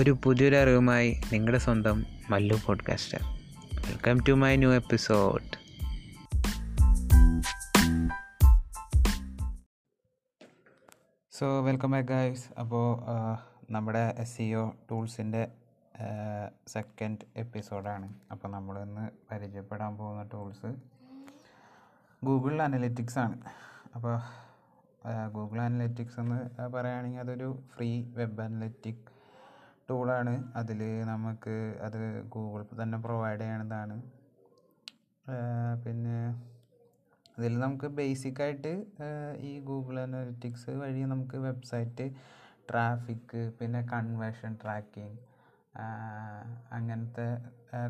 ഒരു പുതിയൊരു അറിവുമായി നിങ്ങളുടെ സ്വന്തം Mallu podcaster welcome to my new episode so welcome back guys അപ്പോൾ നമ്മുടെ എസ് സി ഒ ടൂൾസിന്റെ സെക്കൻഡ് എപ്പിസോഡാണ് അപ്പോൾ നമ്മളിന്ന് പരിചയപ്പെടാൻ പോകുന്ന ടൂൾസ് ഗൂഗിൾ അനലിറ്റിക്സ് ആണ്. അപ്പോൾ ഗൂഗിൾ അനലിറ്റിക്സ് എന്ന് പറയുകയാണെങ്കിൽ അതൊരു ഫ്രീ വെബ് അനലിറ്റിക് ടൂളാണ് അതിൽ നമുക്ക് അത് ഗൂഗിൾ തന്നെ പ്രൊവൈഡ് ചെയ്യണതാണ് പിന്നെ അതിൽ നമുക്ക് ബേസിക്കായിട്ട് ഈ ഗൂഗിൾ അനലിറ്റിക്സ് വഴി നമുക്ക് വെബ്സൈറ്റ് ട്രാഫിക് പിന്നെ കൺവേർഷൻ ട്രാക്കിംഗ് അങ്ങനത്തെ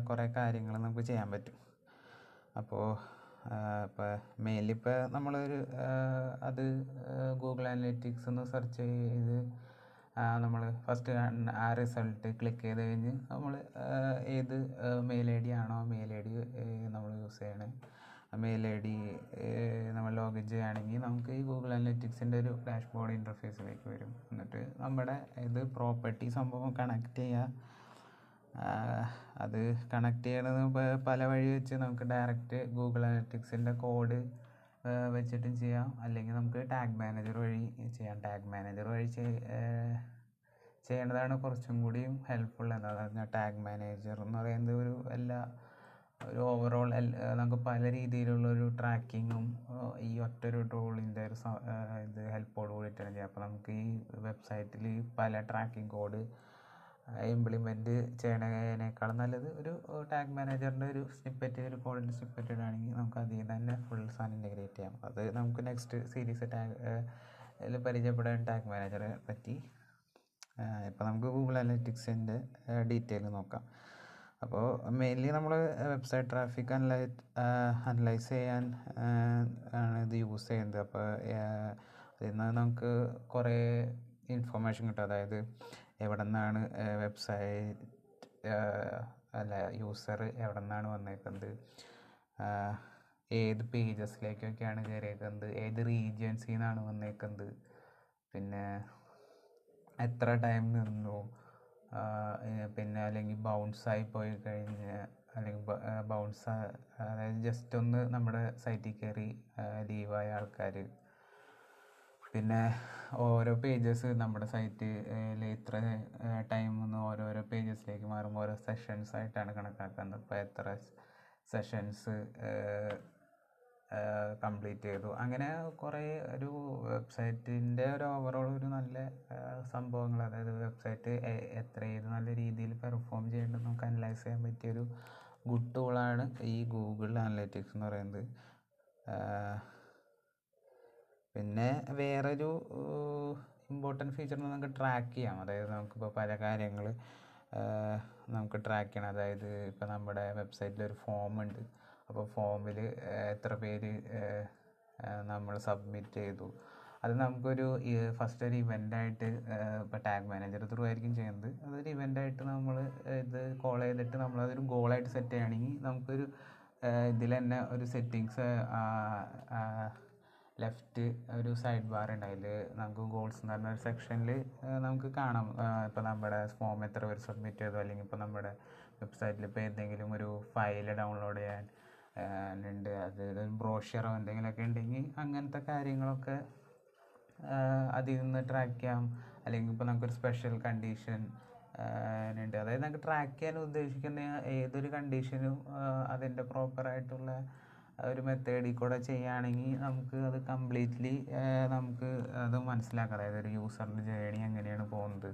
കുറേ കാര്യങ്ങൾ നമുക്ക് ചെയ്യാൻ പറ്റും. അപ്പോൾ ഇപ്പോൾ മെയിൻലി ഇപ്പോൾ നമ്മളൊരു അത് ഗൂഗിൾ അനലിറ്റിക്സ് എന്ന് സെർച്ച് ചെയ്ത് നമ്മൾ ഫസ്റ്റ് ആ റിസൾട്ട് ക്ലിക്ക് ചെയ്ത് കഴിഞ്ഞ് നമ്മൾ ഏത് മെയിൽ ഐ ഡി ആണോ മെയിൽ ഐ ഡി നമ്മൾ യൂസ് ചെയ്യണേ. മെയിൽ ഐ ഡി നമ്മൾ ലോഗിൻ ചെയ്യുകയാണെങ്കിൽ നമുക്ക് ഈ ഗൂഗിൾ അനലിറ്റിക്സിന്റെ ഒരു ഡാഷ് ബോർഡ് ഇന്റർഫേസിലേക്ക് വരും. എന്നിട്ട് നമ്മുടെ ഇത് പ്രോപ്പർട്ടി സംഭവം കണക്ട് ചെയ്യുക അത് കണക്ട് ചെയ്യണത് പല വഴി വെച്ച് നമുക്ക് ഡയറക്റ്റ് ഗൂഗിൾ അനലിറ്റിക്സിന്റെ കോഡ് വെച്ചിട്ടും ചെയ്യാം. അല്ലെങ്കിൽ നമുക്ക് ടാഗ് മാനേജർ വഴി ചെയ്യാം. ടാഗ് മാനേജർ വഴി ചെയ്യേണ്ടതാണ് കുറച്ചും കൂടിയും ഹെൽപ്ഫുൾ എന്താണെന്ന് പറഞ്ഞാൽ ടാഗ് മാനേജർ എന്ന് പറയുന്നത് ഒരു എല്ലാ ഒരു ഓവറോൾ നമുക്ക് പല രീതിയിലുള്ള ഒരു ട്രാക്കിങ്ങും ഈ ഒറ്റ ഒറ്റൊരു ടൂളിന്റെ ഒരു ഇത് ഹെൽപ്പോട് കൂടിയിട്ടാണ് ചെയ്യുക അപ്പോൾ നമുക്ക് ഈ വെബ്സൈറ്റിൽ പല ട്രാക്കിംഗ് കോഡ് ഇംപ്ലിമെന്റ് ചെയ്യണതിനേക്കാളും നല്ലത് ഒരു ടാഗ് മാനേജറിന്റെ ഒരു സ്നിപ്പെറ്റ് ഒരു കോഡിന്റെ സ്നിപ്പെറ്റ് ഇടുകയാണെങ്കിൽ നമുക്ക് അതിൽ തന്നെ ഫുൾ സാധനം ഇന്റഗ്രേറ്റ് ചെയ്യാം. അത് നമുക്ക് നെക്സ്റ്റ് സീരീസ് ടാഗ് അതിൽ പരിചയപ്പെടാൻ ടാഗ് മാനേജറെ പറ്റി. ഇപ്പോൾ നമുക്ക് ഗൂഗിൾ അനലിറ്റിക്സിന്റെ ഡീറ്റെയിൽ നോക്കാം. അപ്പോൾ മെയിൻലി നമ്മൾ വെബ്സൈറ്റ് ട്രാഫിക് അനലൈ അനലൈസ് ചെയ്യാൻ ആണ് ഇത് യൂസ് ചെയ്യുന്നത്. അപ്പോൾ അതിൽ നിന്ന് നമുക്ക് കുറേ ഇൻഫർമേഷൻ കിട്ടും. അതായത് എവിടെ നിന്നാണ് വെബ്സൈറ്റ് അല്ല യൂസർ എവിടെ നിന്നാണ് വന്നേക്കുന്നത് ഏത് പേജസിലേക്കൊക്കെയാണ് കയറിയേക്കുന്നത്? ഏത് റീജിയൻസിൽ നിന്നാണ് വന്നേക്കുന്നത്? പിന്നെ എത്ര ടൈം നിന്നു? പിന്നെ അല്ലെങ്കിൽ ബൗൺസായി പോയി കഴിഞ്ഞ് അല്ലെങ്കിൽ ബൗൺസ് അതായത് ജസ്റ്റ് ഒന്ന് നമ്മുടെ സൈറ്റിൽ കയറി ലീവായ ആൾക്കാർ പിന്നെ ഓരോ പേജസ് നമ്മുടെ സൈറ്റിൽ ഇത്ര ടൈം എന്ന് ഓരോരോ പേജസിലേക്ക് മാറുമ്പോൾ ഓരോ സെഷൻസ് ആയിട്ടാണ് കണക്കാക്കുന്നത്. ഇപ്പോൾ എത്ര സെഷൻസ് കംപ്ലീറ്റ് ചെയ്തു. അങ്ങനെ കുറേ ഒരു വെബ്സൈറ്റിന്റെ ഒരു ഓവറോൾ ഒരു നല്ല സംഭവങ്ങൾ അതായത് വെബ്സൈറ്റ് എത്ര ഏത് നല്ല രീതിയിൽ പെർഫോം ചെയ്യേണ്ടത് നമുക്ക് അനലൈസ് ചെയ്യാൻ പറ്റിയൊരു ഗുഡ് ടൂളാണ് ഈ ഗൂഗിൾ അനലറ്റിക്സ് എന്ന് പറയുന്നത്. പിന്നെ വേറൊരു ഇമ്പോർട്ടന്റ് ഫീച്ചർ നമുക്ക് ട്രാക്ക് ചെയ്യാം. അതായത് നമുക്കിപ്പോൾ പല കാര്യങ്ങൾ നമുക്ക് ട്രാക്ക് ചെയ്യണം. അതായത് ഇപ്പോൾ നമ്മുടെ വെബ്സൈറ്റിൽ ഒരു ഫോം ഉണ്ട്. അപ്പോൾ ഫോമിൽ എത്ര പേര് നമ്മൾ സബ്മിറ്റ് ചെയ്തു. അത് നമുക്കൊരു ഫസ്റ്റ് ഒരു ഇവന്റായിട്ട് ഇപ്പോൾ ടാഗ് മാനേജർ ത്രൂ ആയിരിക്കും ചെയ്യുന്നത്. അതൊരു ഇവന്റായിട്ട് നമ്മൾ ഇത് കോൾ ചെയ്തിട്ട് നമ്മളതൊരു ഗോളായിട്ട് സെറ്റ് ചെയ്യുകയാണെങ്കിൽ നമുക്കൊരു ഇതിൽ തന്നെ ഒരു സെറ്റിങ്സ് ലെഫ്റ്റ് ഒരു സൈഡ് ബാർ ഉണ്ട്. അതിൽ നമുക്ക് ഗോൾസ് എന്ന് പറഞ്ഞ ഒരു സെക്ഷനിൽ നമുക്ക് കാണാം. ഇപ്പോൾ നമ്മുടെ ഫോം എത്ര പേര് സബ്മിറ്റ് ചെയ്തു അല്ലെങ്കിൽ ഇപ്പോൾ നമ്മുടെ വെബ്സൈറ്റിൽ ഇപ്പോൾ എന്തെങ്കിലും ഒരു ഫയൽ ഡൗൺലോഡ് ചെയ്യാൻ ഉണ്ട് അത് ബ്രോഷറോ എന്തെങ്കിലുമൊക്കെ ഉണ്ടെങ്കിൽ അങ്ങനത്തെ കാര്യങ്ങളൊക്കെ അതിൽ നിന്ന് ട്രാക്ക് ചെയ്യാം. അല്ലെങ്കിൽ ഇപ്പോൾ നമുക്കൊരു സ്പെഷ്യൽ കണ്ടീഷൻ ഉണ്ട് അതായത് നമുക്ക് ട്രാക്ക് ചെയ്യാൻ ഉദ്ദേശിക്കുന്ന ഏതൊരു കണ്ടീഷനും അതിന്റെ പ്രോപ്പറായിട്ടുള്ള ഒരു മെത്തേഡിൽ കൂടെ ചെയ്യുകയാണെങ്കിൽ നമുക്ക് അത് കംപ്ലീറ്റ്ലി നമുക്ക് അത് മനസ്സിലാക്കാം. അതായത് ഒരു യൂസറിന്റെ ജേണി എങ്ങനെയാണ് പോകുന്നത്.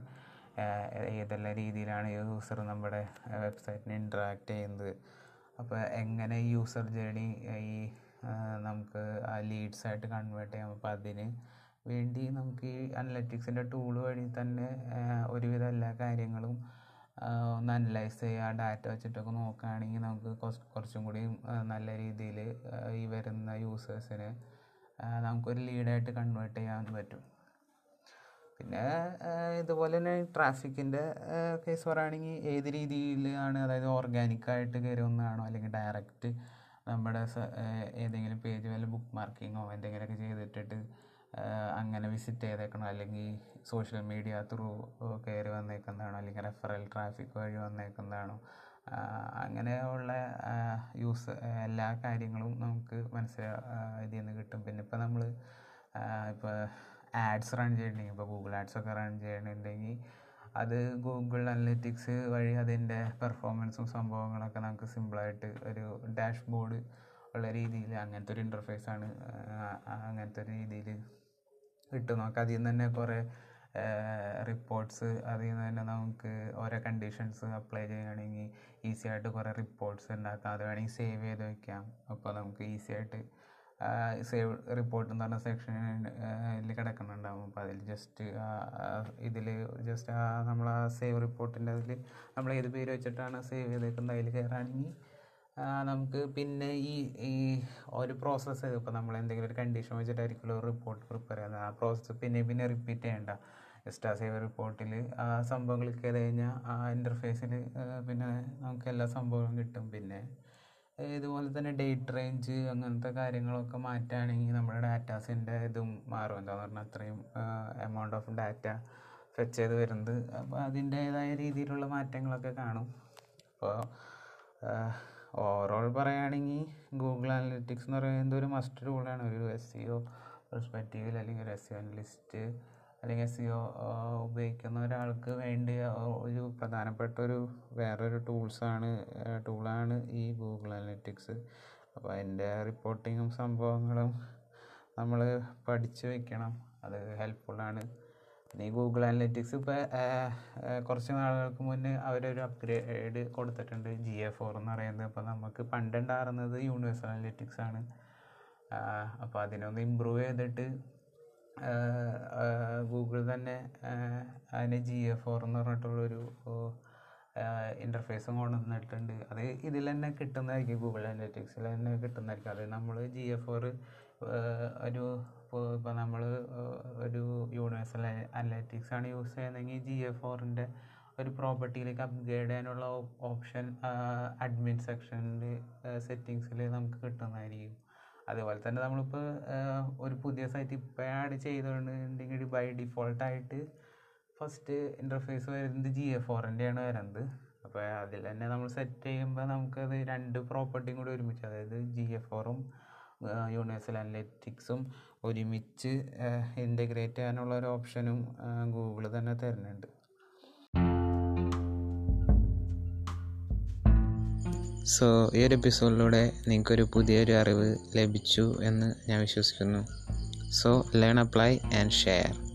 ഏതെല്ലാം രീതിയിലാണ് യൂസർ നമ്മുടെ വെബ്സൈറ്റിന് ഇൻട്രാക്ട് ചെയ്യുന്നത്. അപ്പോൾ എങ്ങനെ യൂസർ ജേണി ഈ നമുക്ക് ആ ലീഡ്സ് ആയിട്ട് കൺവേർട്ട് ചെയ്യാം. അപ്പോൾ അതിന് വേണ്ടി നമുക്ക് ഈ അനലറ്റിക്സിന്റെ ടൂൾ വഴി തന്നെ ഒരുവിധം എല്ലാ കാര്യങ്ങളും ഒന്ന് അനലൈസ് ചെയ്യുക ഡാറ്റ വെച്ചിട്ടൊക്കെ നോക്കുകയാണെങ്കിൽ നമുക്ക് കുറച്ചും കൂടി നല്ല രീതിയിൽ ഈ വരുന്ന യൂസേഴ്സിന് നമുക്കൊരു ലീഡായിട്ട് കൺവേർട്ട് ചെയ്യാൻ പറ്റും. പിന്നെ ഇതുപോലെ തന്നെ ട്രാഫിക്കിന്റെ കേസ് പറയുകയാണെങ്കിൽ ഏത് രീതിയിലാണ് അതായത് ഓർഗാനിക്കായിട്ട് കയറുമെന്നാണോ അല്ലെങ്കിൽ ഡയറക്റ്റ് നമ്മുടെ ഏതെങ്കിലും പേജ് വല്ല ബുക്ക് മാർക്കിങ്ങോ എന്തെങ്കിലുമൊക്കെ ചെയ്തിട്ടിട്ട് അങ്ങനെ വിസിറ്റ് ചെയ്തേക്കണോ? അല്ലെങ്കിൽ സോഷ്യൽ മീഡിയ ത്രൂ കയറി വന്നേക്കുന്നതാണോ? അല്ലെങ്കിൽ റെഫറൽ ട്രാഫിക് വഴി വന്നേക്കുന്നതാണോ? അങ്ങനെയുള്ള യൂസ് എല്ലാ കാര്യങ്ങളും നമുക്ക് മനസ്സിലാ ഇതിൽ നിന്ന് കിട്ടും. പിന്നെ ഇപ്പോൾ നമ്മൾ ഇപ്പോൾ ആഡ്സ് റൺ ചെയ്യണമെങ്കിൽ ഇപ്പോൾ ഗൂഗിൾ ആഡ്സ് ഒക്കെ റൺ ചെയ്യണമെന്നുണ്ടെങ്കിൽ അത് ഗൂഗിൾ അനലിറ്റിക്സ് വഴി അതിന്റെ പെർഫോമൻസും സംഭവങ്ങളൊക്കെ നമുക്ക് സിമ്പിളായിട്ട് ഒരു ഡാഷ്ബോർഡ് ഉള്ള രീതിയിൽ അങ്ങനത്തെ ഒരു ഇന്റർഫേസാണ് അങ്ങനത്തെ ഒരു രീതിയിൽ കിട്ടും നമുക്ക് അതിൽ നിന്ന് തന്നെ കുറേ റിപ്പോർട്ട്സ് അതിൽ നിന്ന് തന്നെ നമുക്ക് ഓരോ കണ്ടീഷൻസ് അപ്ലൈ ചെയ്യുകയാണെങ്കിൽ ഈസി ആയിട്ട് കുറേ റിപ്പോർട്ട്സ് ഉണ്ടാക്കാം. അത് വേണമെങ്കിൽ സേവ് ചെയ്ത് വയ്ക്കാം അപ്പോൾ നമുക്ക് ഈസി ആയിട്ട് സേവ് റിപ്പോർട്ട് എന്ന് പറഞ്ഞ സെക്ഷനിൽ കിടക്കുന്നുണ്ടാവും. അപ്പോൾ അതിൽ ജസ്റ്റ് ഇതിൽ ജസ്റ്റ് നമ്മൾ ആ സേവ് റിപ്പോർട്ടിന്റെ അതിൽ നമ്മൾ ഏത് പേര് വെച്ചിട്ടാണ് സേവ് ചെയ്തേക്കുന്നത്? അതിൽ കയറുകയാണെങ്കിൽ നമുക്ക് പിന്നെ ഈ ഈ ഒരു പ്രോസസ്സ് ഇപ്പോൾ നമ്മൾ എന്തെങ്കിലും ഒരു കണ്ടീഷൻ വെച്ചിട്ടായിരിക്കുമല്ലോ റിപ്പോർട്ട് പ്രിപ്പയർ ചെയ്യുന്നത്. ആ പ്രോസസ്സ് പിന്നെ പിന്നെ റിപ്പീറ്റ് ചെയ്യേണ്ട. എക്സ്ട്രാ സേവ് റിപ്പോർട്ടിൽ ആ സംഭവം ക്ലിക്ക് ചെയ്ത് കഴിഞ്ഞാൽ ആ ഇന്റർഫേസിൽ പിന്നെ നമുക്ക് എല്ലാ സംഭവവും കിട്ടും. പിന്നെ ഇതുപോലെ തന്നെ ഡേറ്റ് റേഞ്ച് അങ്ങനത്തെ കാര്യങ്ങളൊക്കെ മാറ്റുകയാണെങ്കിൽ നമ്മുടെ ഡാറ്റാസിന്റെ ഇതും മാറും. എന്താണെന്ന് പറഞ്ഞാൽ അത്രയും എമൗണ്ട് ഓഫ് ഡാറ്റ ഫെച്ച് ചെയ്ത് വരുന്നത്. അപ്പോൾ അതിന്റേതായ രീതിയിലുള്ള മാറ്റങ്ങളൊക്കെ കാണും. അപ്പോൾ ഓവറോൾ പറയുകയാണെങ്കിൽ ഗൂഗിൾ അനലിറ്റിക്സ് എന്ന് പറയുന്നത് ഒരു മസ്റ്റ് ടൂളാണ് ഒരു എസ് സി ഒ പെർസ്പെക്റ്റീവിൽ അല്ലെങ്കിൽ ഒരു എസ് സി അനലിസ്റ്റ് അല്ലെങ്കിൽ എസ് സി ഒ ഉപയോഗിക്കുന്ന ഒരാൾക്ക് വേണ്ടി ഒരു പ്രധാനപ്പെട്ട ഒരു വേറൊരു ടൂൾസാണ് ടൂളാണ് ഈ ഗൂഗിൾ അനലിറ്റിക്സ് അപ്പോൾ അതിന്റെ റിപ്പോർട്ടിങ്ങും സംഭവങ്ങളും നമ്മൾ പഠിച്ചു വെക്കണം. അത് ഹെൽപ്ഫുള്ളാണ് പിന്നെ ഈ ഗൂഗിൾ അനലറ്റിക്സ് ഇപ്പോൾ കുറച്ച് നാളുകൾക്ക് മുന്നേ അവരൊരു അപ്ഗ്രേഡ് കൊടുത്തിട്ടുണ്ട് ജി എ ഫോർ എന്ന് പറയുന്നത്. അപ്പോൾ നമുക്ക് പണ്ടുണ്ടായിരുന്നത് യൂണിവേഴ്സൽ അനലറ്റിക്സ് ആണ്. അപ്പോൾ അതിനൊന്ന് ഇമ്പ്രൂവ് ചെയ്തിട്ട് ഗൂഗിൾ തന്നെ അതിന് ജി എ ഫോർ എന്ന് പറഞ്ഞിട്ടുള്ളൊരു ഇന്റർഫേസും കൊണ്ടുവന്നിട്ടുണ്ട്. അത് ഇതിൽ തന്നെ കിട്ടുന്നതായിരിക്കും ഗൂഗിൾ അനലറ്റിക്സിൽ തന്നെ കിട്ടുന്നതായിരിക്കും. അത് നമ്മൾ ജി എ ഫോർ ഒരു ഇപ്പോൾ ഇപ്പോൾ നമ്മൾ ഒരു യൂണിവേഴ്സൽ അനലറ്റിക്സ് ആണ് യൂസ് ചെയ്യുന്നതെങ്കിൽ ജി എ ഫോറിന്റെ ഒരു പ്രോപ്പർട്ടിയിലേക്ക് അപ്ഗ്രേഡ് ചെയ്യാനുള്ള ഓപ്ഷൻ അഡ്മിൻ സെക്ഷനിൽ സെറ്റിങ്സിൽ നമുക്ക് കിട്ടുന്നതായിരിക്കും. അതുപോലെ തന്നെ നമ്മളിപ്പോൾ ഒരു പുതിയ സൈറ്റ് ഇപ്പോഴാണ് ചെയ്തുകൊണ്ടുണ്ടെങ്കിൽ ബൈ ഡിഫോൾട്ടായിട്ട് ഫസ്റ്റ് ഇന്റർഫേസ് വരുന്നത് ജി എ ഫോറിന്റെയാണ് വരുന്നത്. അപ്പോൾ അതിൽ തന്നെ നമ്മൾ സെറ്റ് ചെയ്യുമ്പോൾ നമുക്കത് രണ്ട് പ്രോപ്പർട്ടിയും കൂടി ഒരുമിച്ച് അതായത് ജി എ ഫോറും യൂണിവേഴ്സൽ അനലറ്റിക്സും ഒരുമിച്ച് ഇന്റഗ്രേറ്റ് ചെയ്യാനുള്ള ഒരു ഓപ്ഷനും ഗൂഗിൾ തന്നെ തരുന്നുണ്ട്. സോ ഈ ഒരു എപ്പിസോഡിലൂടെ നിങ്ങൾക്കൊരു പുതിയൊരു അറിവ് ലഭിച്ചു എന്ന് ഞാൻ വിശ്വസിക്കുന്നു. So learn apply and share